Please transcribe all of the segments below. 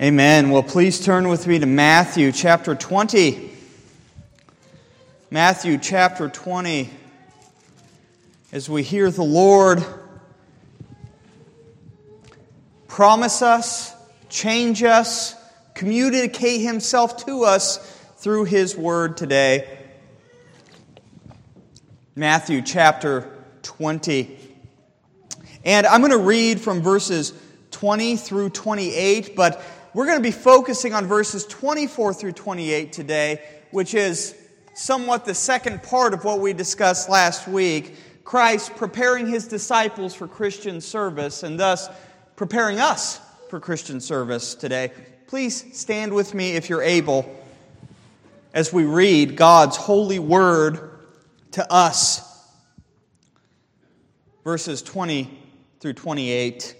Amen. Well, please turn with me to Matthew chapter 20. Matthew chapter 20. As we hear the Lord promise us, change us, communicate Himself to us through His Word today. Matthew chapter 20. And I'm going to read from verses 20 through 28, but we're going to be focusing on verses 24 through 28 today, which is somewhat the second part of what we discussed last week. Christ preparing his disciples for Christian service and thus preparing us for Christian service today. Please stand with me if you're able as we read God's holy word to us. Verses 20 through 28.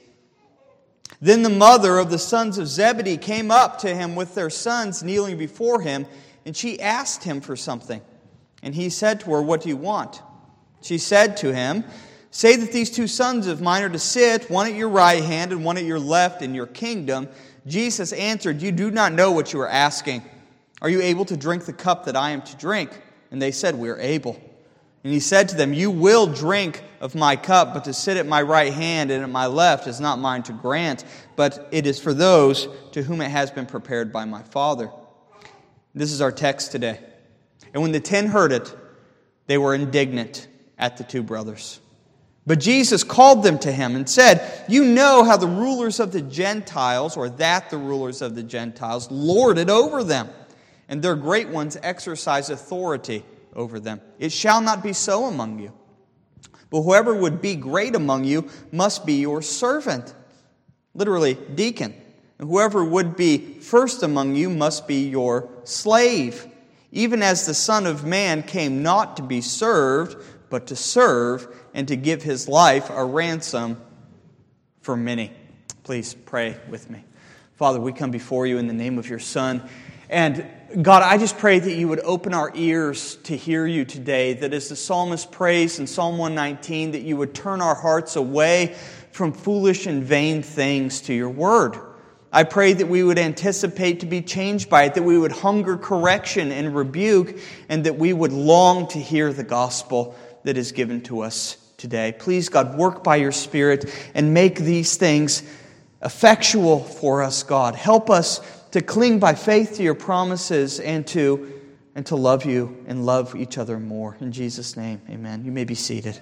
Then the mother of the sons of Zebedee came up to him with their sons kneeling before him, and she asked him for something. And he said to her, What do you want? She said to him, Say that these two sons of mine are to sit, one at your right hand and one at your left in your kingdom. Jesus answered, You do not know what you are asking. Are you able to drink the cup that I am to drink? And they said, We are able. And he said to them, You will drink of my cup, but to sit at my right hand and at my left is not mine to grant, but it is for those to whom it has been prepared by my Father. This is our text today. And when the ten heard it, they were indignant at the two brothers. But Jesus called them to him and said, You know how the rulers of the Gentiles, or that the rulers of the Gentiles, lord it over them, and their great ones exercise authority over them. It shall not be so among you. But whoever would be great among you must be your servant, literally, deacon. And whoever would be first among you must be your slave, even as the Son of Man came not to be served, but to serve and to give his life a ransom for many. Please pray with me. Father, we come before you in the name of your Son. And God, I just pray that you would open our ears to hear you today, that as the psalmist prays in Psalm 119, that you would turn our hearts away from foolish and vain things to your word. I pray that we would anticipate to be changed by it, that we would hunger correction and rebuke, and that we would long to hear the gospel that is given to us today. Please, God, work by your Spirit and make these things effectual for us, God. Help us to cling by faith to your promises and to and to love you and love each other more. In Jesus' name, amen. You may be seated.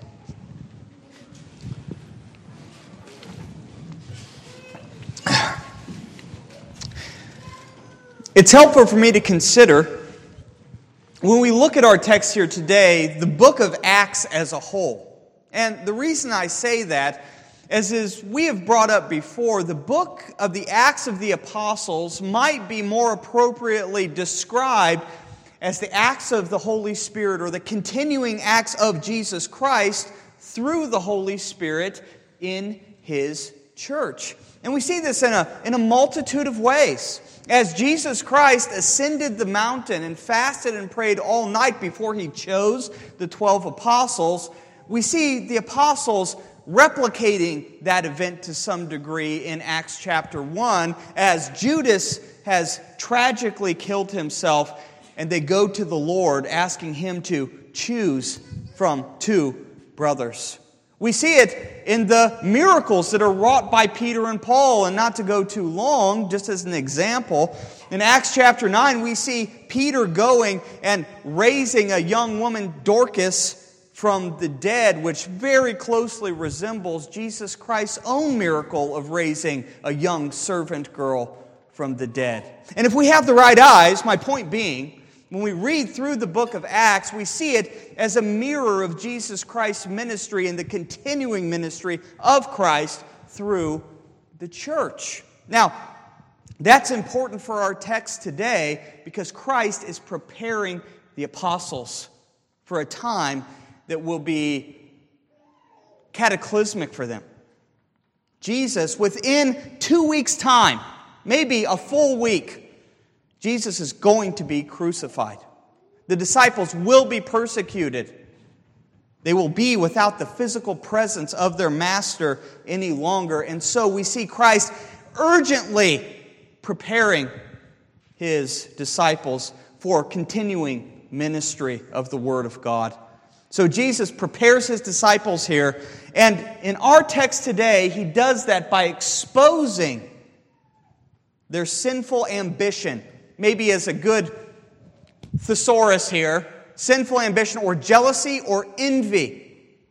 It's helpful for me to consider when we look at our text here today, the book of Acts as a whole. And the reason I say that as is we have brought up before, the book of the Acts of the Apostles might be more appropriately described as the acts of the Holy Spirit or the continuing acts of Jesus Christ through the Holy Spirit in his church. And we see this in a, in a multitude of ways. As Jesus Christ ascended the mountain and fasted and prayed all night before he chose the 12 apostles, we see the apostles replicating that event to some degree in Acts chapter 1 as Judas has tragically killed himself and they go to the Lord asking him to choose from two brothers. We see it in the miracles that are wrought by Peter and Paul, and not to go too long, just as an example, in Acts chapter 9, we see Peter going and raising a young woman, Dorcas, from the dead, which very closely resembles Jesus Christ's own miracle of raising a young servant girl from the dead. And if we have the right eyes, my point being, when we read through the book of Acts, we see it as a mirror of Jesus Christ's ministry and the continuing ministry of Christ through the church. Now, that's important for our text today because Christ is preparing the apostles for a time that will be cataclysmic for them. Jesus, within two weeks' time, maybe a full week, Jesus is going to be crucified. The disciples will be persecuted. They will be without the physical presence of their master any longer. And so we see Christ urgently preparing his disciples for continuing ministry of the Word of God. So Jesus prepares his disciples here, and in our text today, he does that by exposing their sinful ambition, maybe as a good thesaurus here sinful ambition or jealousy or envy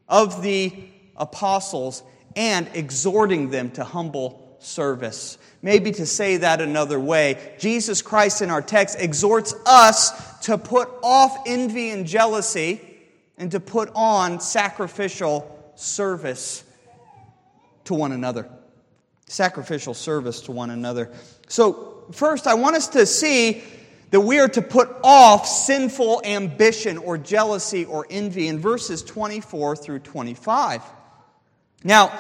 of the apostles, and exhorting them to humble service. Maybe to say that another way, Jesus Christ in our text exhorts us to put off envy and jealousy and to put on sacrificial service to one another. Sacrificial service to one another. So, first, I want us to see that we are to put off sinful ambition or jealousy or envy in verses 24 through 25. Now,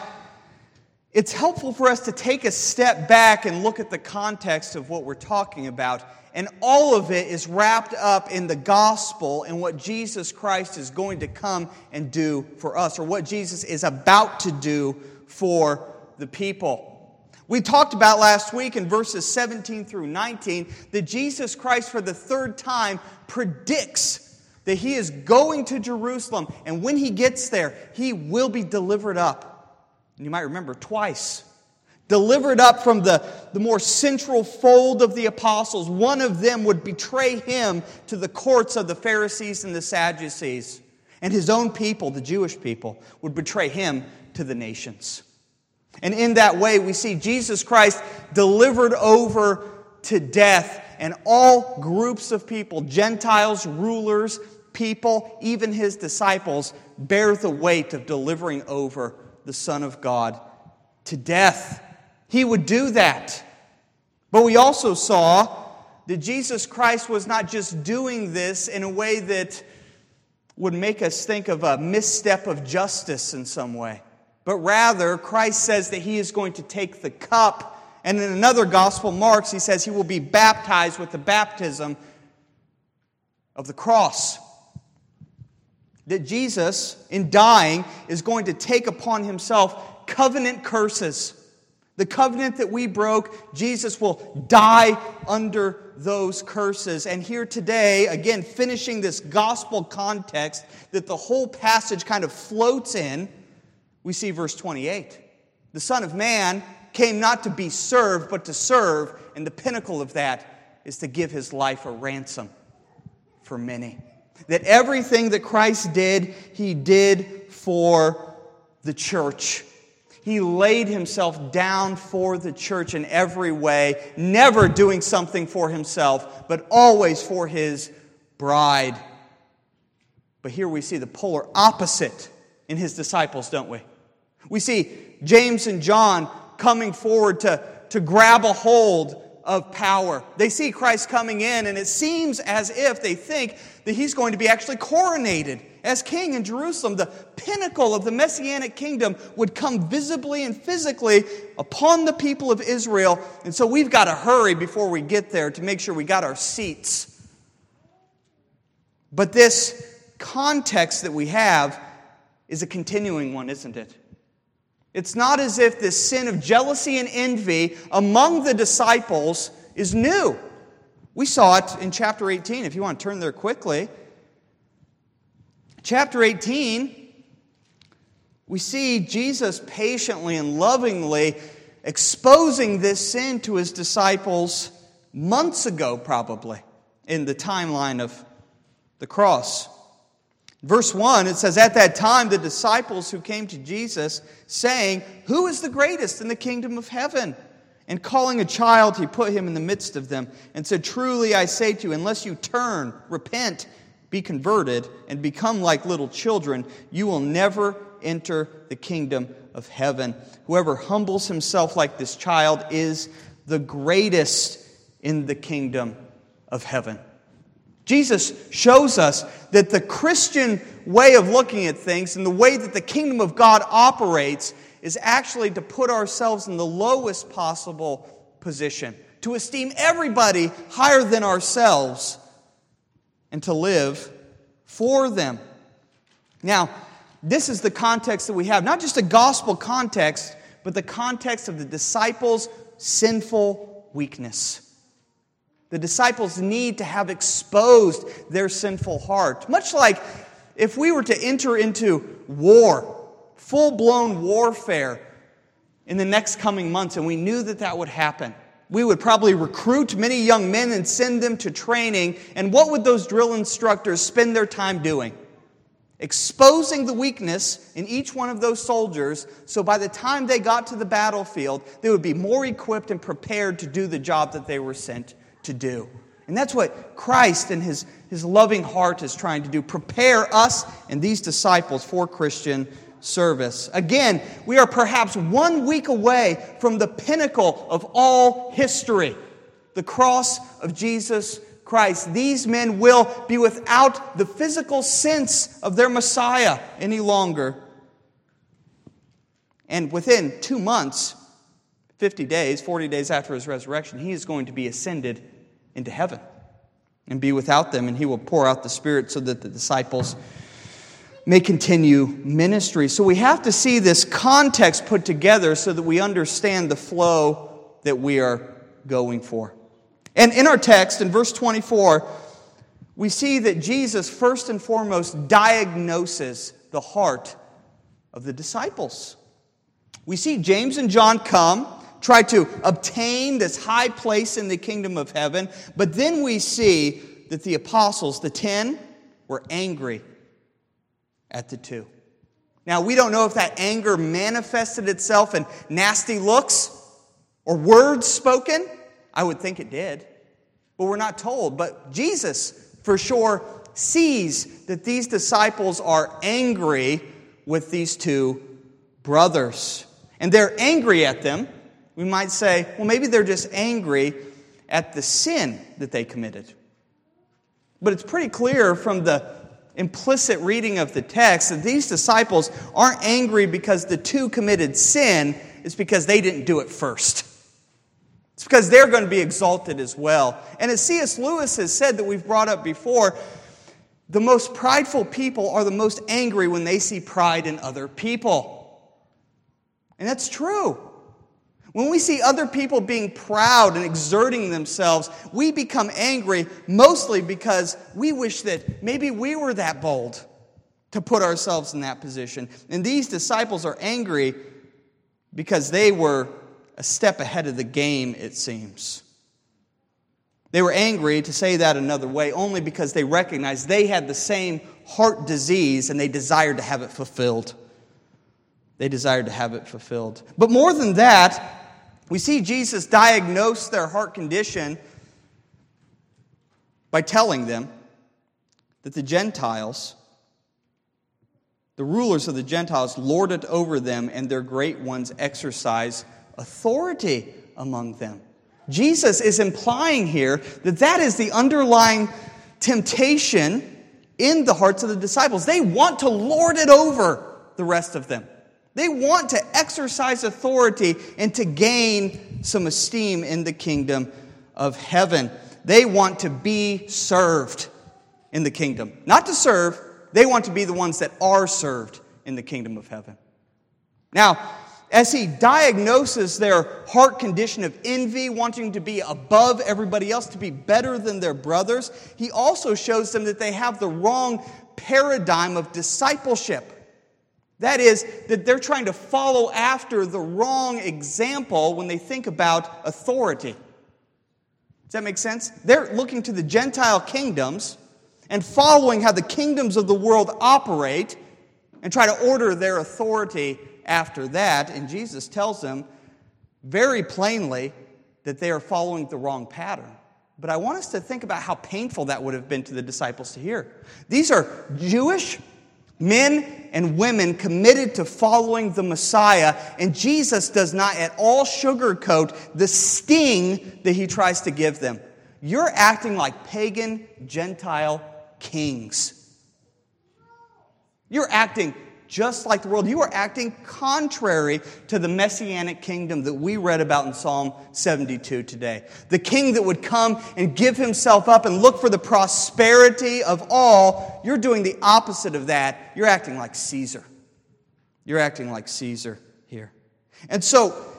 it's helpful for us to take a step back and look at the context of what we're talking about. And all of it is wrapped up in the gospel and what Jesus Christ is going to come and do for us, or what Jesus is about to do for the people. We talked about last week in verses 17 through 19 that Jesus Christ, for the third time, predicts that he is going to Jerusalem, and when he gets there, he will be delivered up and you might remember twice. Delivered up from the, the more central fold of the apostles, one of them would betray him to the courts of the Pharisees and the Sadducees. And his own people, the Jewish people, would betray him to the nations. And in that way, we see Jesus Christ delivered over to death, and all groups of people, Gentiles, rulers, people, even his disciples, bear the weight of delivering over the Son of God to death. He would do that. But we also saw that Jesus Christ was not just doing this in a way that would make us think of a misstep of justice in some way, but rather, Christ says that he is going to take the cup. And in another gospel, Mark's, he says he will be baptized with the baptism of the cross that Jesus, in dying, is going to take upon himself covenant curses. The covenant that we broke, Jesus will die under those curses. And here today, again, finishing this gospel context that the whole passage kind of floats in, we see verse 28. The Son of Man came not to be served, but to serve, and the pinnacle of that is to give his life a ransom for many. That everything that Christ did, he did for the church. He laid himself down for the church in every way, never doing something for himself, but always for his bride. But here we see the polar opposite in his disciples, don't we? We see James and John coming forward to, to grab a hold of power. They see Christ coming in, and it seems as if they think that he's going to be actually coronated as king in Jerusalem. The pinnacle of the messianic kingdom would come visibly and physically upon the people of Israel. And so we've got to hurry before we get there to make sure we got our seats. But this context that we have is a continuing one, isn't it? It's not as if this sin of jealousy and envy among the disciples is new. We saw it in chapter 18, if you want to turn there quickly. Chapter 18, we see Jesus patiently and lovingly exposing this sin to his disciples months ago, probably, in the timeline of the cross. Verse 1, it says, At that time, the disciples who came to Jesus, saying, Who is the greatest in the kingdom of heaven? And calling a child, he put him in the midst of them and said, Truly I say to you, unless you turn, repent, be converted, and become like little children, you will never enter the kingdom of heaven. Whoever humbles himself like this child is the greatest in the kingdom of heaven. Jesus shows us that the Christian way of looking at things and the way that the kingdom of God operates is actually to put ourselves in the lowest possible position, to esteem everybody higher than ourselves, and to live for them. Now, this is the context that we have, not just a gospel context, but the context of the disciples' sinful weakness. The disciples need to have exposed their sinful heart. Much like if we were to enter into war, full blown warfare in the next coming months, and we knew that that would happen, we would probably recruit many young men and send them to training. And what would those drill instructors spend their time doing? Exposing the weakness in each one of those soldiers so by the time they got to the battlefield, they would be more equipped and prepared to do the job that they were sent to do. And that's what Christ and his, his loving heart is trying to do prepare us and these disciples for Christian service. Again, we are perhaps one week away from the pinnacle of all history the cross of Jesus Christ. These men will be without the physical sense of their Messiah any longer. And within two months, 50 days, 40 days after his resurrection, he is going to be ascended into heaven and be without them, and he will pour out the Spirit so that the disciples may continue ministry. So we have to see this context put together so that we understand the flow that we are going for. And in our text, in verse 24, we see that Jesus first and foremost diagnoses the heart of the disciples. We see James and John come, try to obtain this high place in the kingdom of heaven, but then we see that the apostles, the ten, were angry at the two. Now, we don't know if that anger manifested itself in nasty looks or words spoken. I would think it did, but we're not told. But Jesus, for sure, sees that these disciples are angry with these two brothers. And they're angry at them. We might say, well, maybe they're just angry at the sin that they committed. But it's pretty clear from the implicit reading of the text that these disciples aren't angry because the two committed sin, it's because they didn't do it first. It's because they're going to be exalted as well. And as C.S. Lewis has said that we've brought up before, the most prideful people are the most angry when they see pride in other people. And that's true. When we see other people being proud and exerting themselves, we become angry mostly because we wish that maybe we were that bold to put ourselves in that position. And these disciples are angry because they were a step ahead of the game, it seems. They were angry, to say that another way, only because they recognized they had the same heart disease and they desired to have it fulfilled. They desired to have it fulfilled. But more than that, we see Jesus diagnose their heart condition by telling them that the Gentiles, the rulers of the Gentiles, lord it over them, and their great ones exercise authority among them. Jesus is implying here that that is the underlying temptation in the hearts of the disciples. They want to lord it over the rest of them. They want to exercise authority and to gain some esteem in the kingdom of heaven. They want to be served in the kingdom. Not to serve, they want to be the ones that are served in the kingdom of heaven. Now, as he diagnoses their heart condition of envy, wanting to be above everybody else, to be better than their brothers, he also shows them that they have the wrong paradigm of discipleship. That is, that they're trying to follow after the wrong example when they think about authority. Does that make sense? They're looking to the Gentile kingdoms and following how the kingdoms of the world operate and try to order their authority after that. And Jesus tells them very plainly that they are following the wrong pattern. But I want us to think about how painful that would have been to the disciples to hear. These are Jewish men and women committed to following the Messiah, and Jesus does not at all sugarcoat the sting that he tries to give them. You're acting like pagan Gentile kings. You're acting just like the world. You are acting contrary to the messianic kingdom that we read about in Psalm 72 today. The king that would come and give himself up and look for the prosperity of all. You're doing the opposite of that. You're acting like Caesar. You're acting like Caesar here. And so,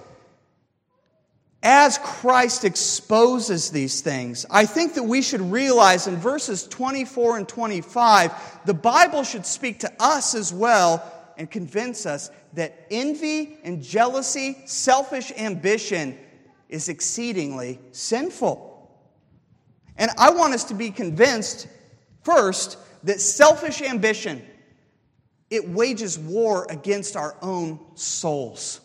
as Christ exposes these things, I think that we should realize in verses 24 and 25, the Bible should speak to us as well and convince us that envy and jealousy, selfish ambition is exceedingly sinful. And I want us to be convinced first that selfish ambition it wages war against our own souls.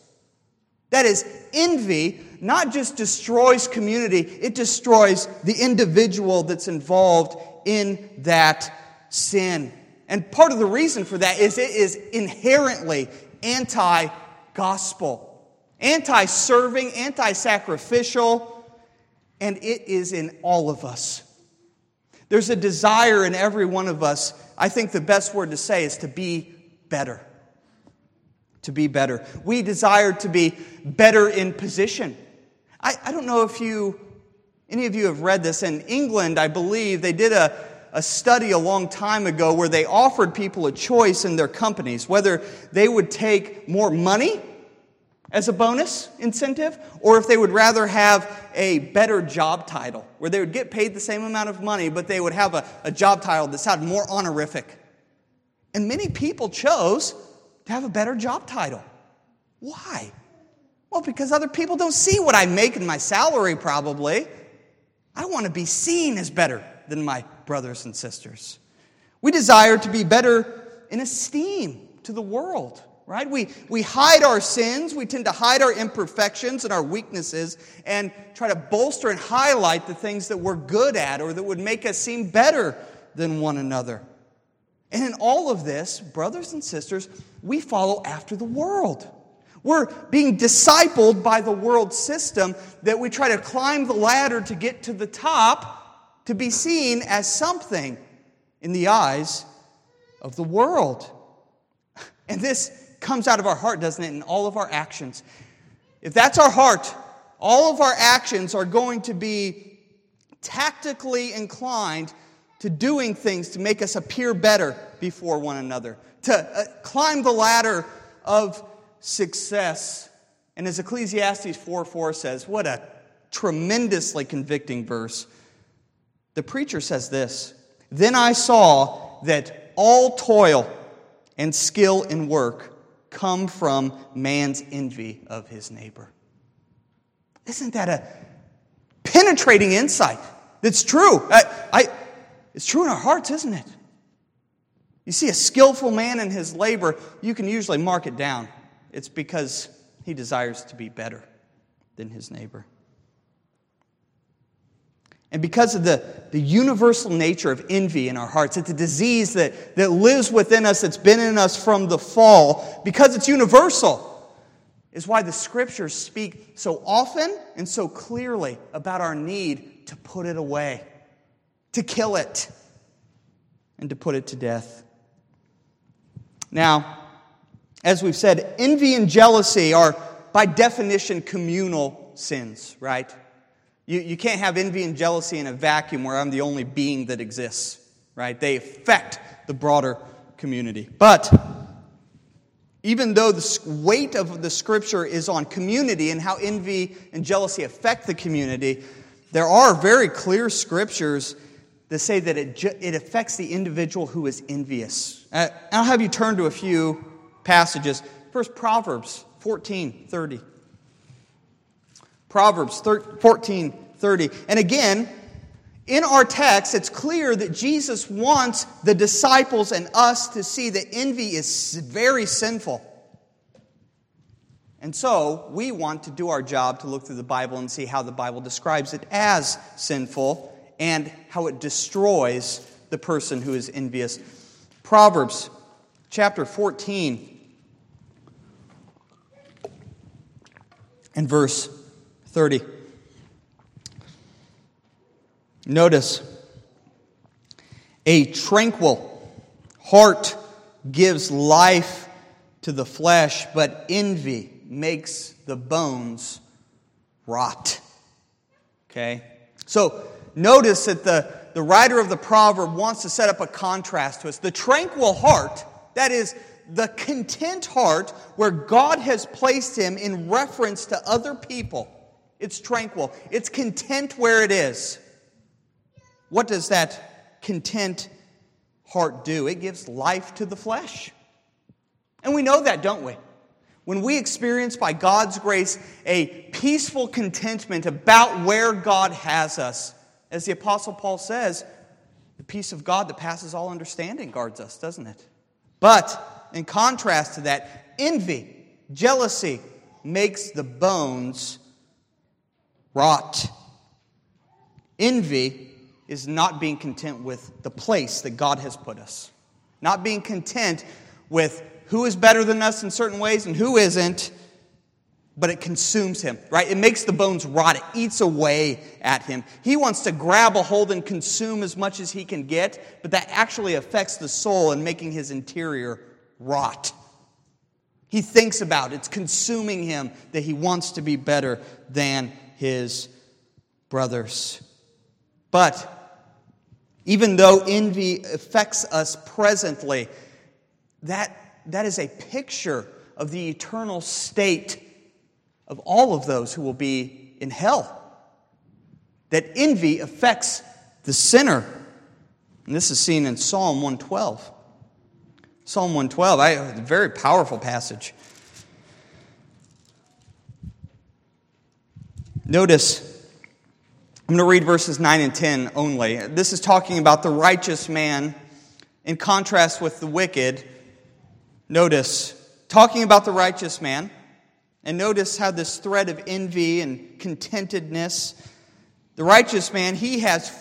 That is, envy not just destroys community, it destroys the individual that's involved in that sin. And part of the reason for that is it is inherently anti gospel, anti serving, anti sacrificial, and it is in all of us. There's a desire in every one of us. I think the best word to say is to be better. To be better. We desire to be better in position. I, I don't know if you, any of you have read this. In England, I believe, they did a, a study a long time ago where they offered people a choice in their companies whether they would take more money as a bonus incentive or if they would rather have a better job title where they would get paid the same amount of money but they would have a, a job title that sounded more honorific. And many people chose to have a better job title. Why? Well, because other people don't see what I make in my salary, probably. I want to be seen as better than my brothers and sisters. We desire to be better in esteem to the world, right? We, we hide our sins, we tend to hide our imperfections and our weaknesses, and try to bolster and highlight the things that we're good at or that would make us seem better than one another. And in all of this, brothers and sisters, we follow after the world. We're being discipled by the world system that we try to climb the ladder to get to the top to be seen as something in the eyes of the world. And this comes out of our heart, doesn't it, in all of our actions. If that's our heart, all of our actions are going to be tactically inclined to doing things to make us appear better before one another, to uh, climb the ladder of success. And as Ecclesiastes 4 4 says, what a tremendously convicting verse. The preacher says this Then I saw that all toil and skill in work come from man's envy of his neighbor. Isn't that a penetrating insight? That's true. I, I, it's true in our hearts, isn't it? You see a skillful man in his labor, you can usually mark it down. It's because he desires to be better than his neighbor. And because of the, the universal nature of envy in our hearts, it's a disease that, that lives within us, that's been in us from the fall, because it's universal, is why the scriptures speak so often and so clearly about our need to put it away, to kill it, and to put it to death. Now, as we've said, envy and jealousy are, by definition, communal sins, right? You, you can't have envy and jealousy in a vacuum where I'm the only being that exists, right? They affect the broader community. But even though the weight of the scripture is on community and how envy and jealousy affect the community, there are very clear scriptures that say that it, it affects the individual who is envious. Uh, I'll have you turn to a few passages. First, Proverbs 14 30. Proverbs 14 30. And again, in our text, it's clear that Jesus wants the disciples and us to see that envy is very sinful. And so, we want to do our job to look through the Bible and see how the Bible describes it as sinful and how it destroys the person who is envious. Proverbs chapter 14 and verse 30. Notice a tranquil heart gives life to the flesh, but envy makes the bones rot. Okay? So notice that the, the writer of the proverb wants to set up a contrast to us. The tranquil heart, that is, the content heart where God has placed him in reference to other people It's tranquil. It's content where it is. What does that content heart do? It gives life to the flesh. And we know that, don't we? When we experience by God's grace a peaceful contentment about where God has us, as the Apostle Paul says, the peace of God that passes all understanding guards us, doesn't it? But in contrast to that, envy, jealousy makes the bones rot. Envy is not being content with the place that God has put us, not being content with who is better than us in certain ways and who isn't, but it consumes him, right? It makes the bones rot, it eats away at him. He wants to grab a hold and consume as much as he can get, but that actually affects the soul and making his interior rot. He thinks about it's consuming him that he wants to be better than his brothers. But even though envy affects us presently, that, that is a picture of the eternal state of all of those who will be in hell. That envy affects the sinner. And this is seen in Psalm 112. Psalm 112, I, a very powerful passage. Notice I'm going to read verses 9 and 10 only. This is talking about the righteous man in contrast with the wicked. Notice, talking about the righteous man, and notice how this thread of envy and contentedness, the righteous man, he has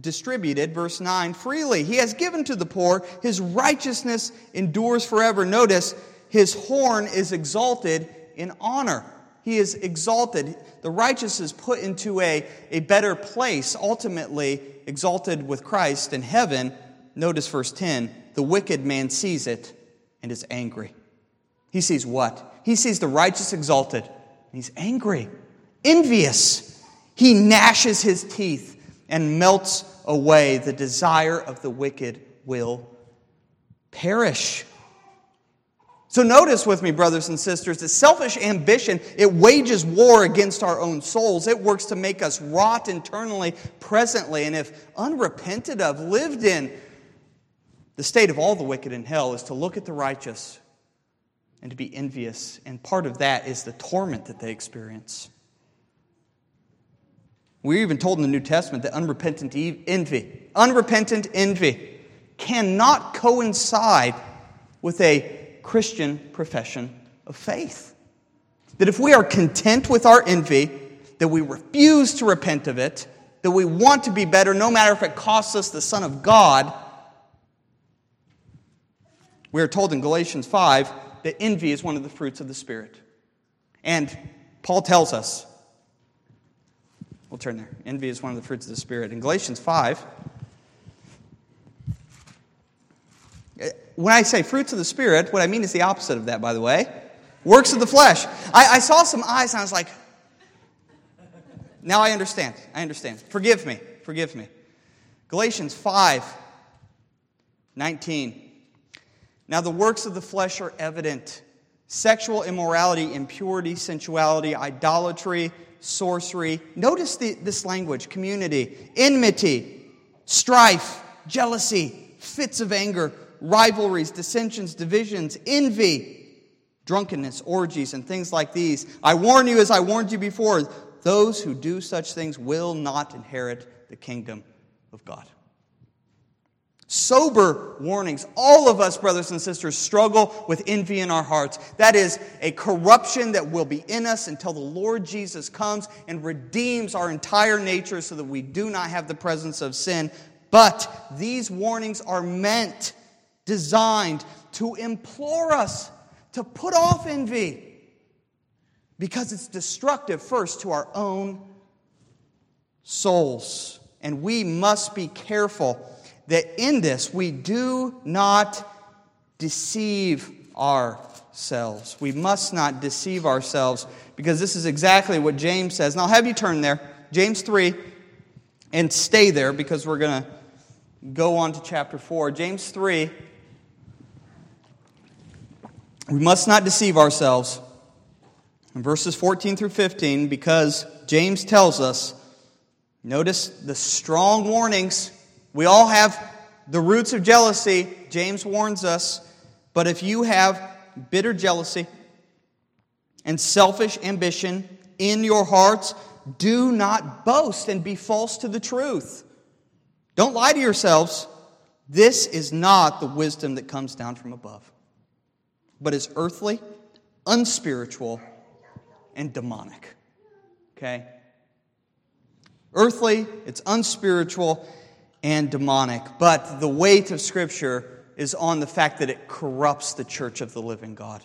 distributed, verse 9, freely. He has given to the poor. His righteousness endures forever. Notice, his horn is exalted in honor. He is exalted. The righteous is put into a, a better place, ultimately exalted with Christ in heaven. Notice verse 10 the wicked man sees it and is angry. He sees what? He sees the righteous exalted. He's angry, envious. He gnashes his teeth and melts away. The desire of the wicked will perish. So notice with me, brothers and sisters, that selfish ambition, it wages war against our own souls. It works to make us rot internally, presently. And if unrepented of, lived in, the state of all the wicked in hell is to look at the righteous and to be envious. And part of that is the torment that they experience. We're even told in the New Testament that unrepentant envy, unrepentant envy, cannot coincide with a Christian profession of faith. That if we are content with our envy, that we refuse to repent of it, that we want to be better no matter if it costs us the Son of God, we are told in Galatians 5 that envy is one of the fruits of the Spirit. And Paul tells us, we'll turn there. Envy is one of the fruits of the Spirit. In Galatians 5, When I say fruits of the Spirit, what I mean is the opposite of that, by the way. Works of the flesh. I, I saw some eyes and I was like, now I understand. I understand. Forgive me. Forgive me. Galatians 5 19. Now the works of the flesh are evident sexual immorality, impurity, sensuality, idolatry, sorcery. Notice the, this language community, enmity, strife, jealousy, fits of anger rivalries, dissensions, divisions, envy, drunkenness, orgies, and things like these. I warn you, as I warned you before, those who do such things will not inherit the kingdom of God. Sober warnings. All of us, brothers and sisters, struggle with envy in our hearts. That is a corruption that will be in us until the Lord Jesus comes and redeems our entire nature so that we do not have the presence of sin. But these warnings are meant designed to implore us to put off envy because it's destructive first to our own souls. And we must be careful that in this we do not deceive ourselves. We must not deceive ourselves because this is exactly what James says. And I'll have you turn there, James 3, and stay there because we're going to go on to chapter 4. James 3 we must not deceive ourselves. In verses 14 through 15, because James tells us notice the strong warnings. We all have the roots of jealousy. James warns us. But if you have bitter jealousy and selfish ambition in your hearts, do not boast and be false to the truth. Don't lie to yourselves. This is not the wisdom that comes down from above, but is earthly, unspiritual, and demonic. Okay? Earthly, it's unspiritual and demonic. But the weight of Scripture is on the fact that it corrupts the church of the living God.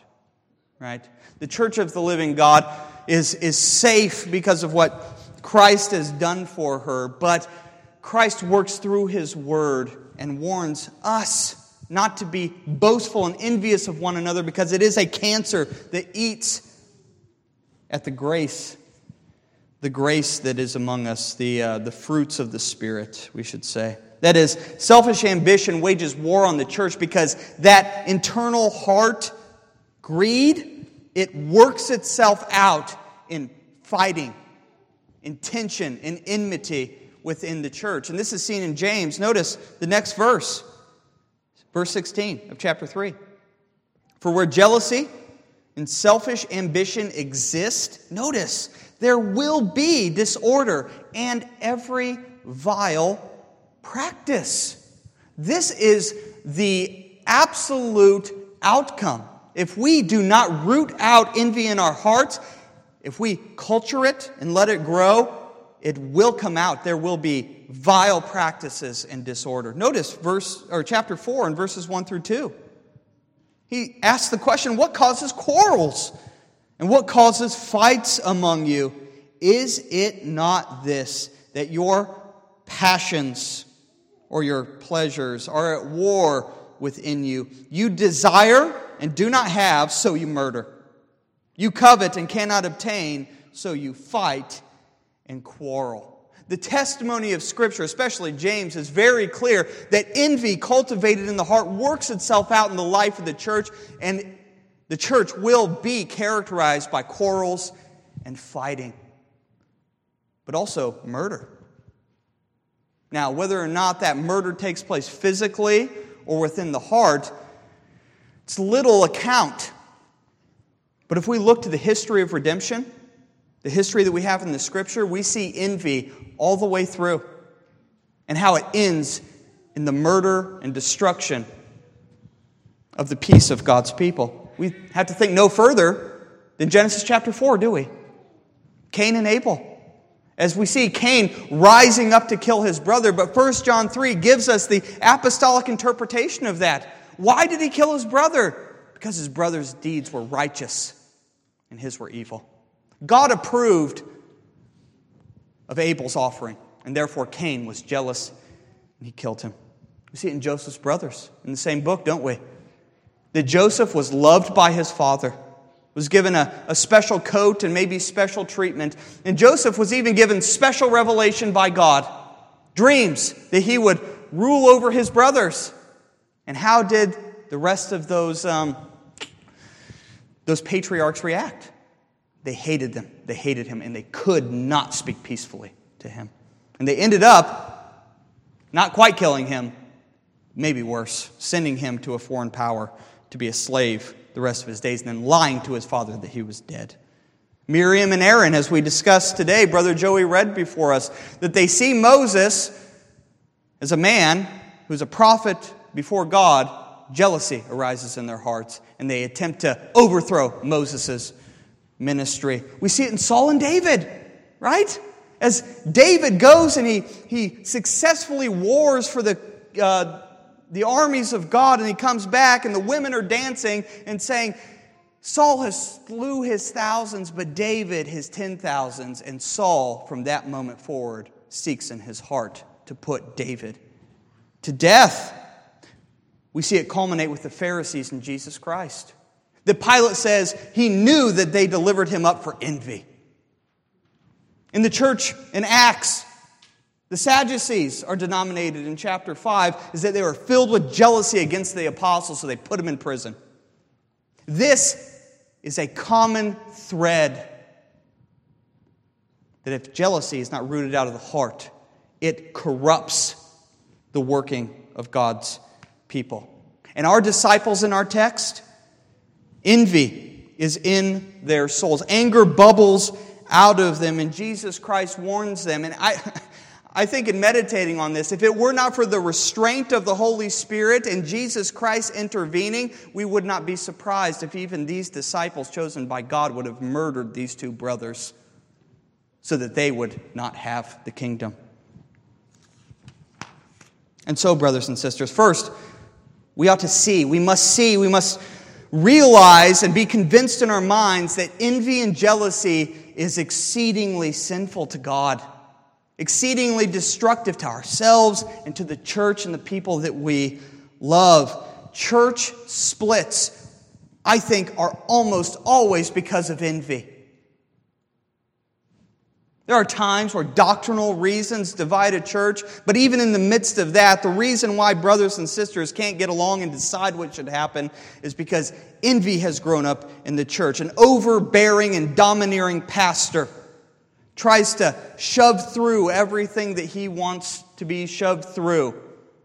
Right? The church of the living God is, is safe because of what Christ has done for her, but Christ works through his word and warns us not to be boastful and envious of one another because it is a cancer that eats at the grace, the grace that is among us, the, uh, the fruits of the Spirit, we should say. That is, selfish ambition wages war on the church because that internal heart, greed, it works itself out in fighting, in tension, in enmity within the church. And this is seen in James. Notice the next verse, verse 16 of chapter 3. For where jealousy and selfish ambition exist, notice there will be disorder and every vile practice. This is the absolute outcome. If we do not root out envy in our hearts, if we culture it and let it grow, it will come out. There will be vile practices and disorder. Notice verse or chapter 4 and verses 1 through 2. He asks the question, what causes quarrels? And what causes fights among you? Is it not this that your passions or your pleasures are at war within you? You desire and do not have, so you murder. You covet and cannot obtain, so you fight and quarrel. The testimony of Scripture, especially James, is very clear that envy cultivated in the heart works itself out in the life of the church, and the church will be characterized by quarrels and fighting, but also murder. Now, whether or not that murder takes place physically or within the heart, it's little account. But if we look to the history of redemption, the history that we have in the scripture, we see envy all the way through and how it ends in the murder and destruction of the peace of God's people. We have to think no further than Genesis chapter 4, do we? Cain and Abel. As we see Cain rising up to kill his brother, but 1 John 3 gives us the apostolic interpretation of that. Why did he kill his brother? Because his brother's deeds were righteous and his were evil. God approved of Abel's offering, and therefore Cain was jealous and he killed him. We see it in Joseph's brothers in the same book, don't we? That Joseph was loved by his father, was given a, a special coat and maybe special treatment, and Joseph was even given special revelation by God dreams that he would rule over his brothers. And how did the rest of those, um, those patriarchs react? They hated them. They hated him, and they could not speak peacefully to him. And they ended up not quite killing him, maybe worse, sending him to a foreign power to be a slave the rest of his days, and then lying to his father that he was dead. Miriam and Aaron, as we discussed today, Brother Joey read before us, that they see Moses as a man who's a prophet before God. Jealousy arises in their hearts, and they attempt to overthrow Moses' ministry. We see it in Saul and David, right? As David goes and he, he successfully wars for the, uh, the armies of God, and he comes back, and the women are dancing and saying, Saul has slew his thousands, but David his ten thousands. And Saul, from that moment forward, seeks in his heart to put David to death. We see it culminate with the Pharisees and Jesus Christ. The Pilate says he knew that they delivered him up for envy. In the church in Acts, the Sadducees are denominated in chapter 5 is that they were filled with jealousy against the apostles, so they put him in prison. This is a common thread that if jealousy is not rooted out of the heart, it corrupts the working of God's people. And our disciples in our text, envy is in their souls. Anger bubbles out of them, and Jesus Christ warns them. And I, I think in meditating on this, if it were not for the restraint of the Holy Spirit and Jesus Christ intervening, we would not be surprised if even these disciples chosen by God would have murdered these two brothers so that they would not have the kingdom. And so, brothers and sisters, first, we ought to see, we must see, we must realize and be convinced in our minds that envy and jealousy is exceedingly sinful to God exceedingly destructive to ourselves and to the church and the people that we love. Church splits, I think, are almost always because of envy. There are times where doctrinal reasons divide a church, but even in the midst of that, the reason why brothers and sisters can't get along and decide what should happen is because envy has grown up in the church. An overbearing and domineering pastor tries to shove through everything that he wants to be shoved through.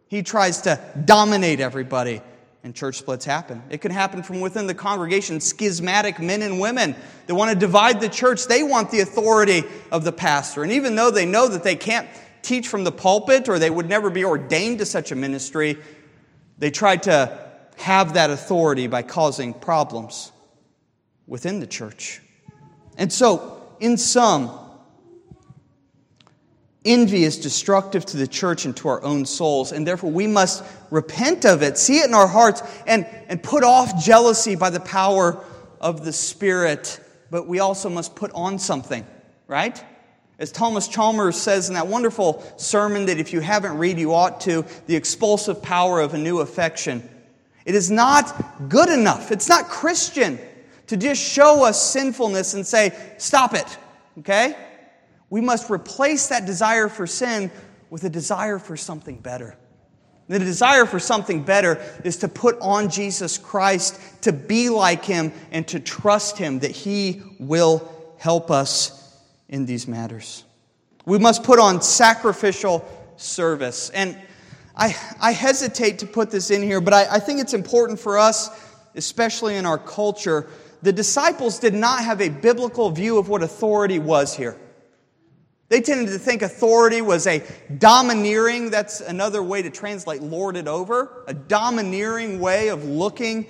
He tries to dominate everybody, and church splits happen. It can happen from within the congregation, schismatic men and women that want to divide the church. They want the authority of the pastor. And even though they know that they can't teach from the pulpit or they would never be ordained to such a ministry, they try to have that authority by causing problems within the church. And so, in sum, Envy is destructive to the church and to our own souls, and therefore we must repent of it, see it in our hearts, and, and put off jealousy by the power of the Spirit. But we also must put on something, right? As Thomas Chalmers says in that wonderful sermon that if you haven't read, you ought to, The Expulsive Power of a New Affection. It is not good enough, it's not Christian to just show us sinfulness and say, stop it, okay? We must replace that desire for sin with a desire for something better. The desire for something better is to put on Jesus Christ, to be like Him, and to trust Him that He will help us in these matters. We must put on sacrificial service. And I, I hesitate to put this in here, but I, I think it's important for us, especially in our culture. The disciples did not have a biblical view of what authority was here. They tended to think authority was a domineering, that's another way to translate lorded over, a domineering way of looking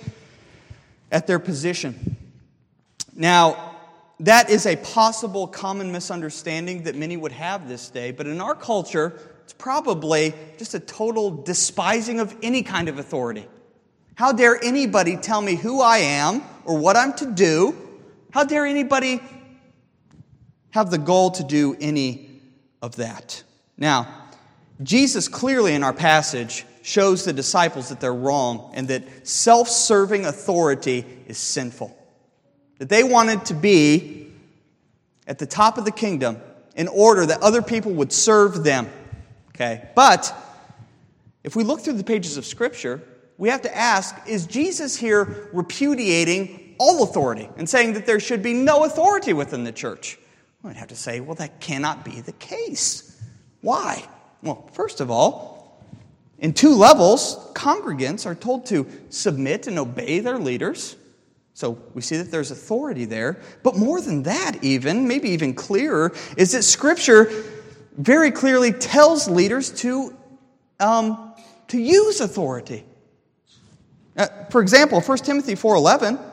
at their position. Now, that is a possible common misunderstanding that many would have this day, but in our culture, it's probably just a total despising of any kind of authority. How dare anybody tell me who I am or what I'm to do? How dare anybody have the goal to do any of that. Now, Jesus clearly in our passage shows the disciples that they're wrong and that self serving authority is sinful. That they wanted to be at the top of the kingdom in order that other people would serve them. Okay? But if we look through the pages of Scripture, we have to ask is Jesus here repudiating all authority and saying that there should be no authority within the church? We'd have to say, well, that cannot be the case. Why? Well, first of all, in two levels, congregants are told to submit and obey their leaders. So we see that there's authority there. But more than that, even, maybe even clearer, is that Scripture very clearly tells leaders to, um, to use authority. Uh, for example, 1 Timothy 4.11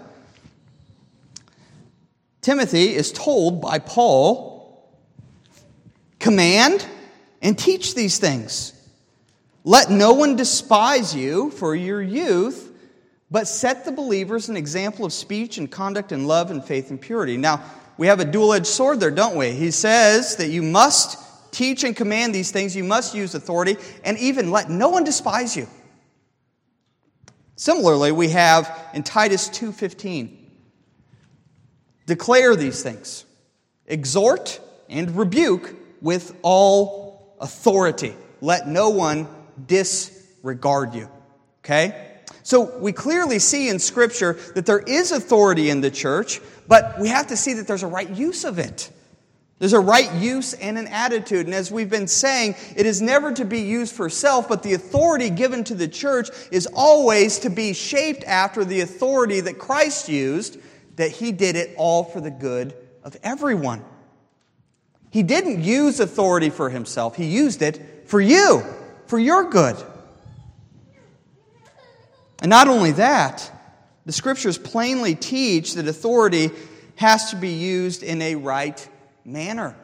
Timothy is told by Paul, command and teach these things. Let no one despise you for your youth, but set the believers an example of speech and conduct and love and faith and purity. Now, we have a dual edged sword there, don't we? He says that you must teach and command these things, you must use authority, and even let no one despise you. Similarly, we have in Titus 2:15 Declare these things, exhort and rebuke with all authority. Let no one disregard you. Okay? So we clearly see in Scripture that there is authority in the church, but we have to see that there's a right use of it. There's a right use and an attitude. And as we've been saying, it is never to be used for self, but the authority given to the church is always to be shaped after the authority that Christ used, that he did it all for the good of everyone. He didn't use authority for himself, he used it for you, for your good. And not only that, the scriptures plainly teach that authority has to be used in a right manner.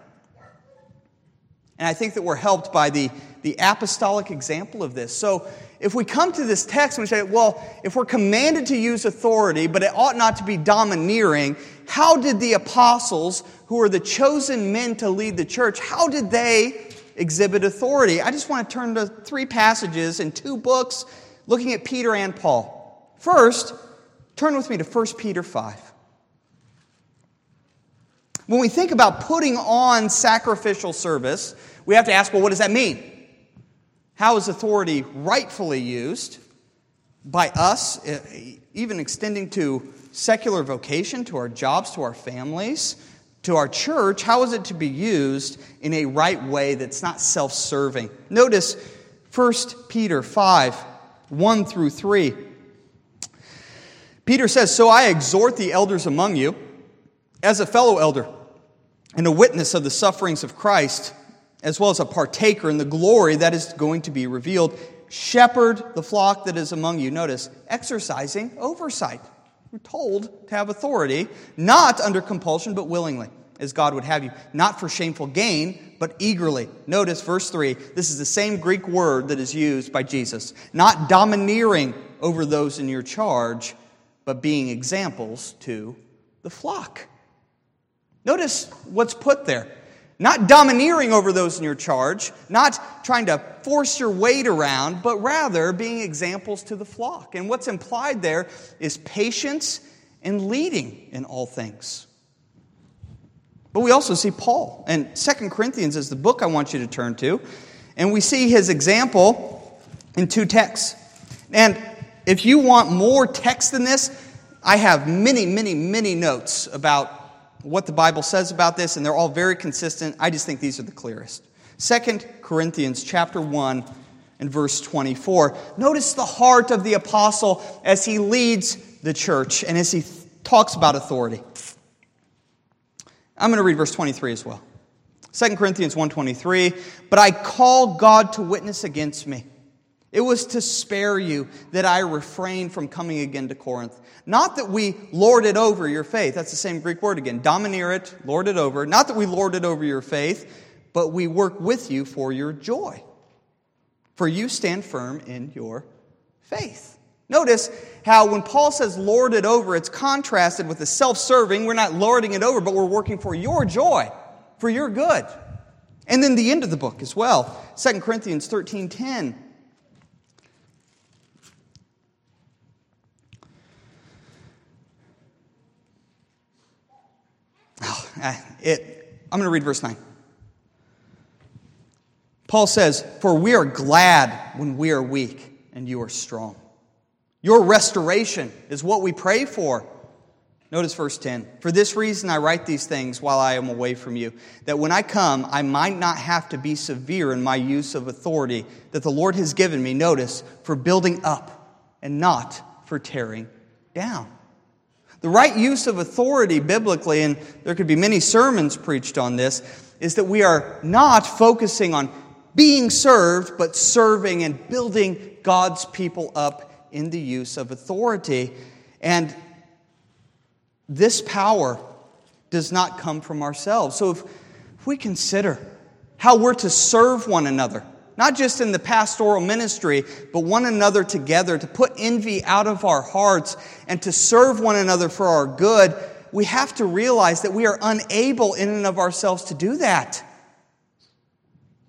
And I think that we're helped by the, the apostolic example of this. So, if we come to this text and we say, well, if we're commanded to use authority, but it ought not to be domineering, how did the apostles, who are the chosen men to lead the church, how did they exhibit authority? I just want to turn to three passages in two books looking at Peter and Paul. First, turn with me to 1 Peter 5. When we think about putting on sacrificial service, we have to ask well, what does that mean? How is authority rightfully used by us, eh, even extending to secular vocation, to our jobs, to our families, to our church? How is it to be used in a right way that's not self serving? Notice 1 Peter 5 1 through 3. Peter says, So I exhort the elders among you as a fellow elder and a witness of the sufferings of Christ, as well as a partaker in the glory that is going to be revealed. Shepherd the flock that is among you. Notice, exercising oversight. We're told to have authority, not under compulsion, but willingly, as God would have you. Not for shameful gain, but eagerly. Notice verse 3. This is the same Greek word that is used by Jesus. Not domineering over those in your charge, but being examples to the flock. Notice what's put there. Not domineering over those in your charge, not trying to force your weight around, but rather being examples to the flock. And what's implied there is patience and leading in all things. But we also see Paul. And Second Corinthians is the book I want you to turn to. And we see his example in two texts. And if you want more text than this, I have many, many, many notes about what the Bible says about this, and they're all very consistent. I just think these are the clearest. Second Corinthians chapter 1 and verse 24. Notice the heart of the apostle as he leads the church and as he th- talks about authority. I'm going to read verse 23 as well. 2 Corinthians 1:23, "But I call God to witness against me. It was to spare you that I refrained from coming again to Corinth. Not that we lord it over your faith. That's the same Greek word again. Domineer it, lord it over. Not that we lord it over your faith, but we work with you for your joy. For you stand firm in your faith. Notice how when Paul says lord it over, it's contrasted with the self serving. We're not lording it over, but we're working for your joy, for your good. And then the end of the book as well. 2 Corinthians 13 10. Uh, Uh, it, I'm going to read verse 9. Paul says, For we are glad when we are weak and you are strong. Your restoration is what we pray for. Notice verse 10. For this reason I write these things while I am away from you, that when I come I might not have to be severe in my use of authority that the Lord has given me, notice, for building up and not for tearing down. The right use of authority biblically, and there could be many sermons preached on this, is that we are not focusing on being served, but serving and building God's people up in the use of authority. And this power does not come from ourselves. So if, we consider how we're to serve one another, not just in the pastoral ministry, but one another together, to put envy out of our hearts and to serve one another for our good, we have to realize that we are unable in and of ourselves to do that.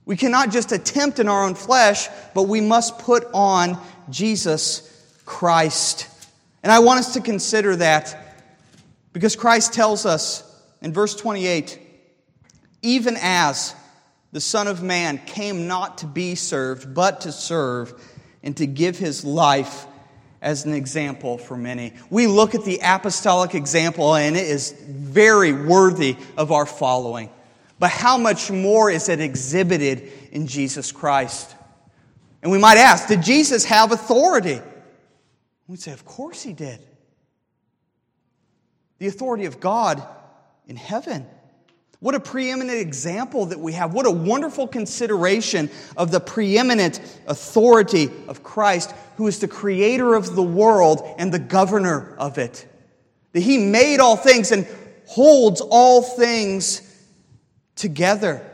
We cannot just attempt in our own flesh, but we must put on Jesus Christ. And I want us to consider that because Christ tells us in verse 28 even as the Son of Man came not to be served, but to serve and to give his life as an example for many. We look at the apostolic example, and it is very worthy of our following. But how much more is it exhibited in Jesus Christ? And we might ask, did Jesus have authority? We'd say, of course he did. The authority of God in heaven. What a preeminent example that we have. What a wonderful consideration of the preeminent authority of Christ, who is the creator of the world and the governor of it. That he made all things and holds all things together.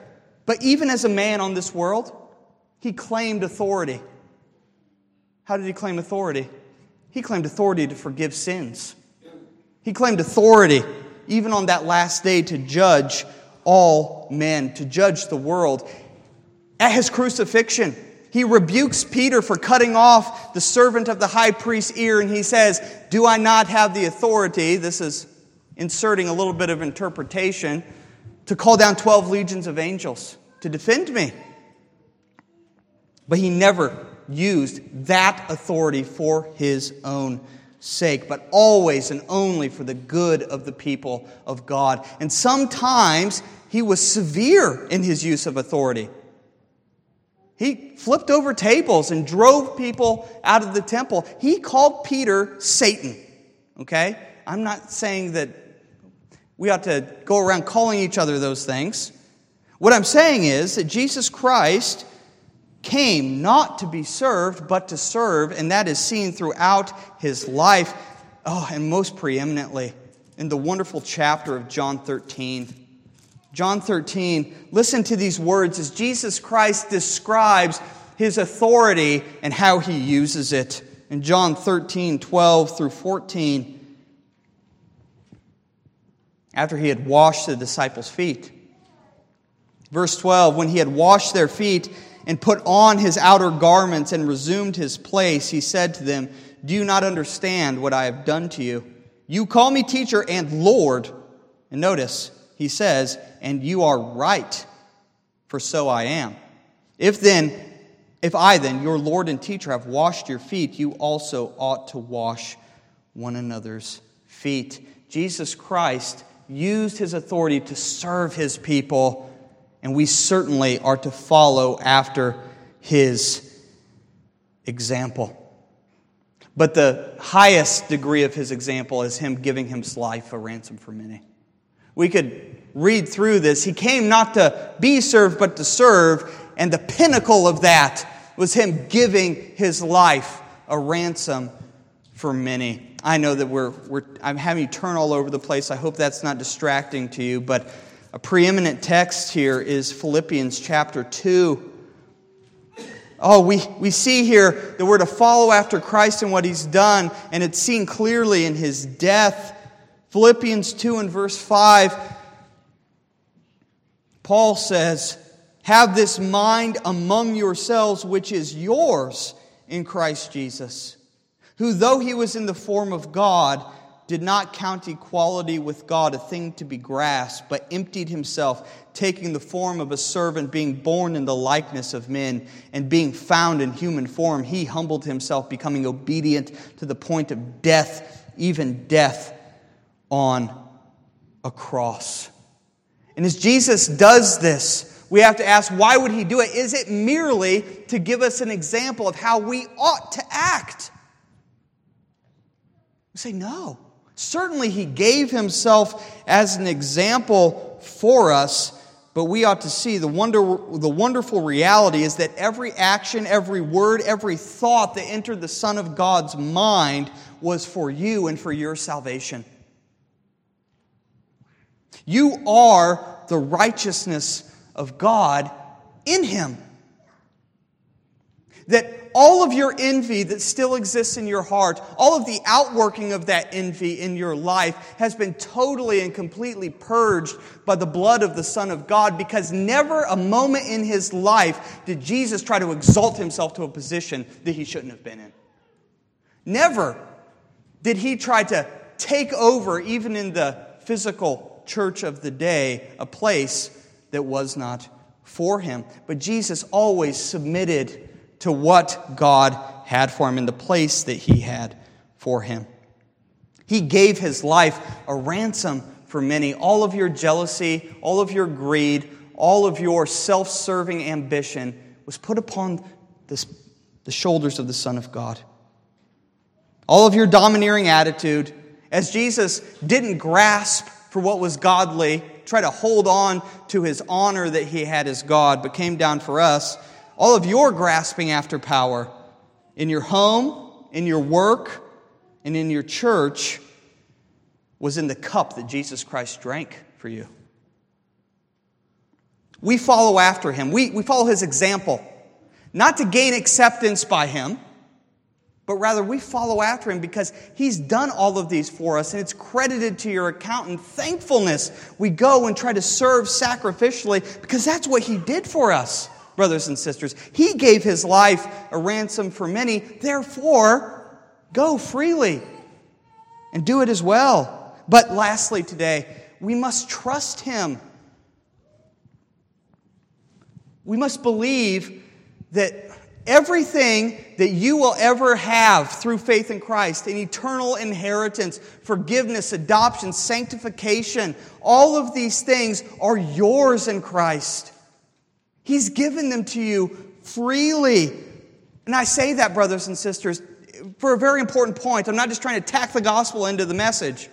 But even as a man on this world, he claimed authority. How did he claim authority? He claimed authority to forgive sins. He claimed authority, even on that last day, to judge all men, to judge the world. At his crucifixion, he rebukes Peter for cutting off the servant of the high priest's ear, and he says, Do I not have the authority? This is inserting a little bit of interpretation to call down 12 legions of angels to defend me. But he never used that authority for his own sake, but always and only for the good of the people of God. And sometimes he was severe in his use of authority. He flipped over tables and drove people out of the temple. He called Peter Satan. Okay? I'm not saying that we ought to go around calling each other those things. What I'm saying is that Jesus Christ came not to be served, but to serve, and that is seen throughout his life. Oh, and most preeminently in the wonderful chapter of John 13. John 13, listen to these words as Jesus Christ describes his authority and how he uses it. In John 13, 12 through 14, after he had washed the disciples' feet. Verse 12, when he had washed their feet, and put on his outer garments and resumed his place, he said to them, Do you not understand what I have done to you? You call me teacher and Lord. And notice, he says, And you are right, for so I am. If then, if I then, your Lord and teacher, have washed your feet, you also ought to wash one another's feet. Jesus Christ used his authority to serve his people and we certainly are to follow after his example. But the highest degree of his example is him giving his life a ransom for many. We could read through this. He came not to be served, but to serve, and the pinnacle of that was him giving his life a ransom for many. I know that we're, we're I'm having you turn all over the place. I hope that's not distracting to you, but a preeminent text here is Philippians chapter 2. Oh, we, we see here that we're to follow after Christ and what he's done, and it's seen clearly in his death. Philippians 2 and verse 5, Paul says, Have this mind among yourselves, which is yours in Christ Jesus, who, though he was in the form of God, did not count equality with God a thing to be grasped, but emptied himself, taking the form of a servant, being born in the likeness of men, and being found in human form, he humbled himself, becoming obedient to the point of death, even death on a cross. And as Jesus does this, we have to ask, why would he do it? Is it merely to give us an example of how we ought to act? We say, no. Certainly, he gave himself as an example for us, but we ought to see the, wonder, the wonderful reality is that every action, every word, every thought that entered the Son of God's mind was for you and for your salvation. You are the righteousness of God in him. That all of your envy that still exists in your heart, all of the outworking of that envy in your life has been totally and completely purged by the blood of the Son of God because never a moment in his life did Jesus try to exalt himself to a position that he shouldn't have been in. Never did he try to take over, even in the physical church of the day, a place that was not for him. But Jesus always submitted to what God had for him in the place that he had for him. He gave his life a ransom for many. All of your jealousy, all of your greed, all of your self serving ambition was put upon this, the shoulders of the Son of God. All of your domineering attitude, as Jesus didn't grasp for what was godly, try to hold on to his honor that he had as God, but came down for us, all of your grasping after power in your home, in your work, and in your church was in the cup that Jesus Christ drank for you. We follow after him, we, we follow his example, not to gain acceptance by him, but rather we follow after him because he's done all of these for us and it's credited to your account in thankfulness. We go and try to serve sacrificially because that's what he did for us, brothers and sisters. He gave his life a ransom for many, therefore, go freely and do it as well. But lastly, today, we must trust Him. We must believe that everything that you will ever have through faith in Christ, an eternal inheritance, forgiveness, adoption, sanctification, all of these things are yours in Christ. He's given them to you freely. And I say that, brothers and sisters, for a very important point. I'm not just trying to tack the gospel into the message.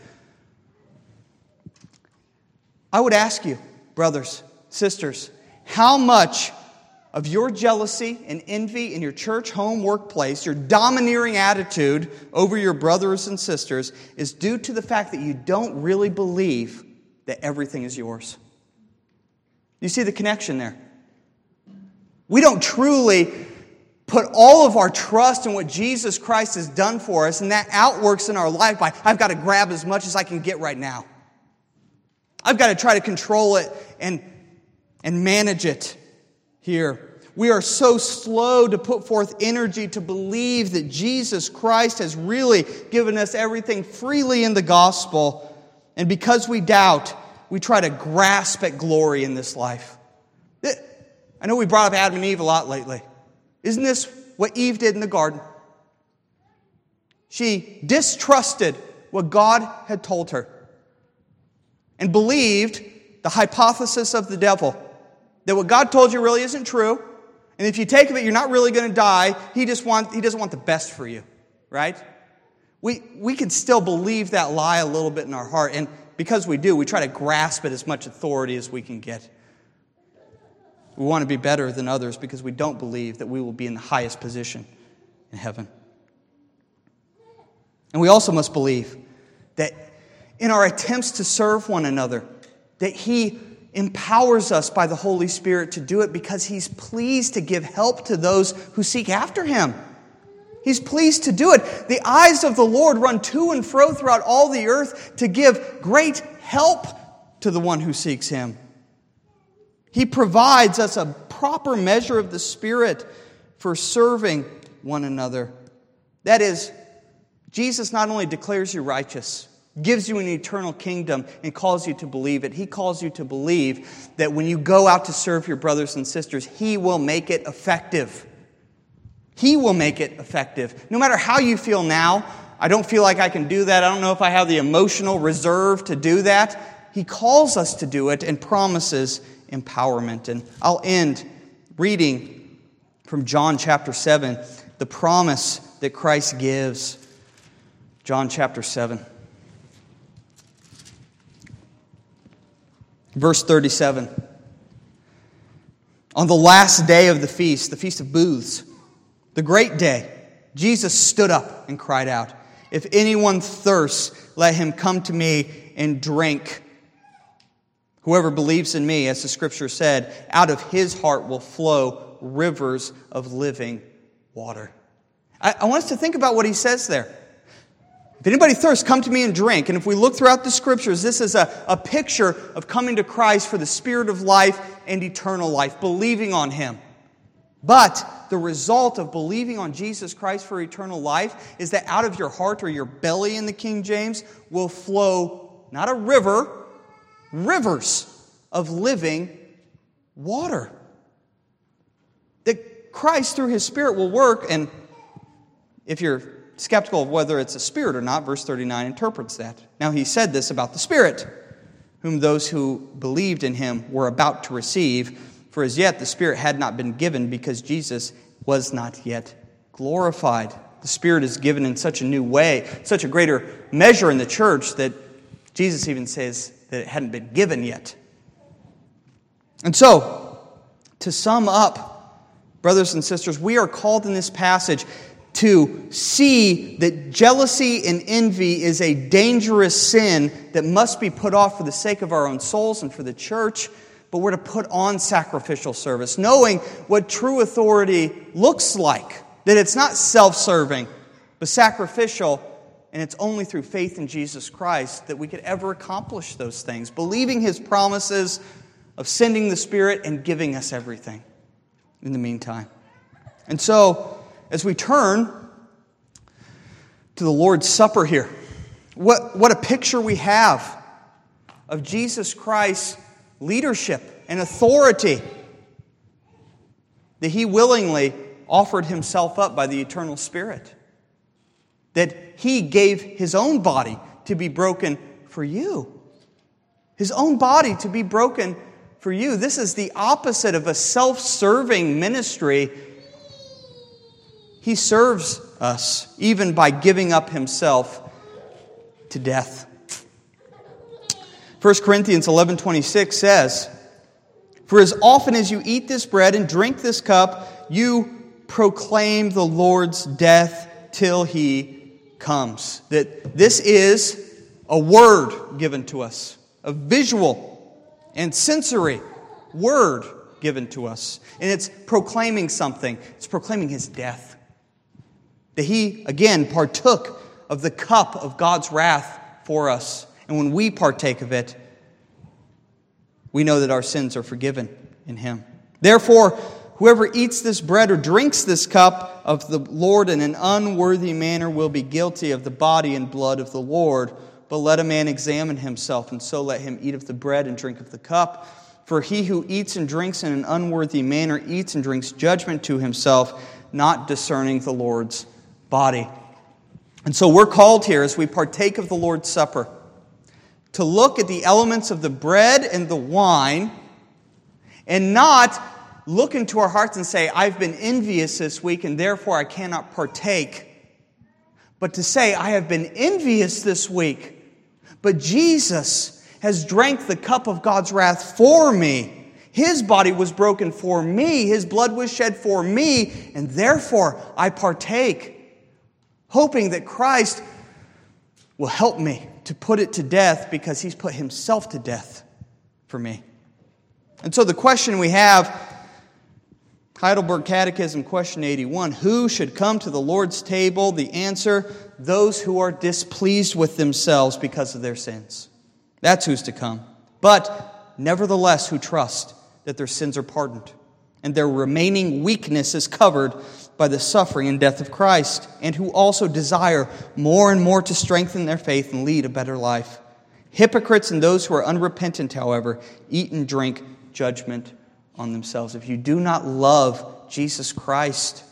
I would ask you, brothers, sisters, how much of your jealousy and envy in your church, home, workplace, your domineering attitude over your brothers and sisters is due to the fact that you don't really believe that everything is yours? You see the connection there? We don't truly put all of our trust in what Jesus Christ has done for us, and that outworks in our life by, I've got to grab as much as I can get right now. I've got to try to control it and, and manage it here. We are so slow to put forth energy to believe that Jesus Christ has really given us everything freely in the gospel. And because we doubt, we try to grasp at glory in this life. I know we brought up Adam and Eve a lot lately. Isn't this what Eve did in the garden? She distrusted what God had told her and believed the hypothesis of the devil that what God told you really isn't true. And if you take it, you're not really going to die. He just want, he doesn't want the best for you, right? We, we can still believe that lie a little bit in our heart. And because we do, we try to grasp at as much authority as we can get. We want to be better than others because we don't believe that we will be in the highest position in heaven. And we also must believe that in our attempts to serve one another, that He empowers us by the Holy Spirit to do it because He's pleased to give help to those who seek after Him. He's pleased to do it. The eyes of the Lord run to and fro throughout all the earth to give great help to the one who seeks Him. He provides us a proper measure of the Spirit for serving one another. That is, Jesus not only declares you righteous, gives you an eternal kingdom and calls you to believe it. He calls you to believe that when you go out to serve your brothers and sisters, He will make it effective. He will make it effective. No matter how you feel now, I don't feel like I can do that. I don't know if I have the emotional reserve to do that. He calls us to do it and promises empowerment. And I'll end reading from John chapter 7, the promise that Christ gives. John chapter 7. Verse 37. On the last day of the feast, the Feast of Booths, the great day, Jesus stood up and cried out, If anyone thirsts, let him come to me and drink. Whoever believes in me, as the scripture said, out of his heart will flow rivers of living water. I, I want us to think about what he says there. If anybody thirsts, come to me and drink. And if we look throughout the scriptures, this is a, a picture of coming to Christ for the spirit of life and eternal life, believing on him. But the result of believing on Jesus Christ for eternal life is that out of your heart or your belly in the King James will flow not a river, rivers of living water. That Christ, through his Spirit, will work, and if you're skeptical of whether it's a spirit or not, verse 39 interprets that. Now, he said this about the Spirit. whom those who believed in him were about to receive, for as yet the Spirit had not been given because Jesus was not yet glorified. The Spirit is given in such a new way, such a greater measure in the church that Jesus even says that it hadn't been given yet. And so, to sum up, brothers and sisters, we are called in this passage to see that jealousy and envy is a dangerous sin that must be put off for the sake of our own souls and for the church, but we're to put on sacrificial service, knowing what true authority looks like, that it's not self serving, but sacrificial. And it's only through faith in Jesus Christ that we could ever accomplish those things, believing his promises of sending the Spirit and giving us everything in the meantime. And so, as we turn to the Lord's Supper here, what, what a picture we have of Jesus Christ's leadership and authority that he willingly offered himself up by the eternal Spirit, that he gave his own body to be broken for you, his own body to be broken for you. This is the opposite of a self serving ministry he serves us even by giving up himself to death. 1 Corinthians 11:26 says, "For as often as you eat this bread and drink this cup, you proclaim the Lord's death till he comes." That this is a word given to us, a visual and sensory word given to us. And it's proclaiming something. It's proclaiming his death. That he, again, partook of the cup of God's wrath for us. And when we partake of it, we know that our sins are forgiven in him. Therefore, whoever eats this bread or drinks this cup of the Lord in an unworthy manner will be guilty of the body and blood of the Lord. But let a man examine himself, and so let him eat of the bread and drink of the cup. For he who eats and drinks in an unworthy manner eats and drinks judgment to himself, not discerning the Lord's body. And so we're called here as we partake of the Lord's Supper to look at the elements of the bread and the wine and not look into our hearts and say, I've been envious this week and therefore I cannot partake. But to say, I have been envious this week, but Jesus has drank the cup of God's wrath for me. His body was broken for me, His blood was shed for me, and therefore I partake hoping that Christ will help me to put it to death because he's put himself to death for me. And so the question we have Heidelberg Catechism, question 81 Who should come to the Lord's table? The answer those who are displeased with themselves because of their sins. That's who's to come. But nevertheless, who trust that their sins are pardoned and their remaining weakness is covered by the suffering and death of Christ, and who also desire more and more to strengthen their faith and lead a better life. Hypocrites and those who are unrepentant, however, eat and drink judgment on themselves. If you do not love Jesus Christ,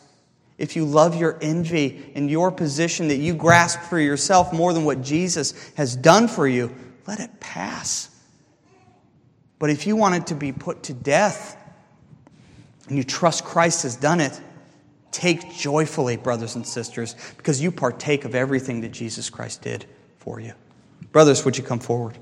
if you love your envy and your position that you grasp for yourself more than what Jesus has done for you, let it pass. But if you want it to be put to death and you trust Christ has done it, Take joyfully, brothers and sisters, because you partake of everything that Jesus Christ did for you. Brothers, would you come forward?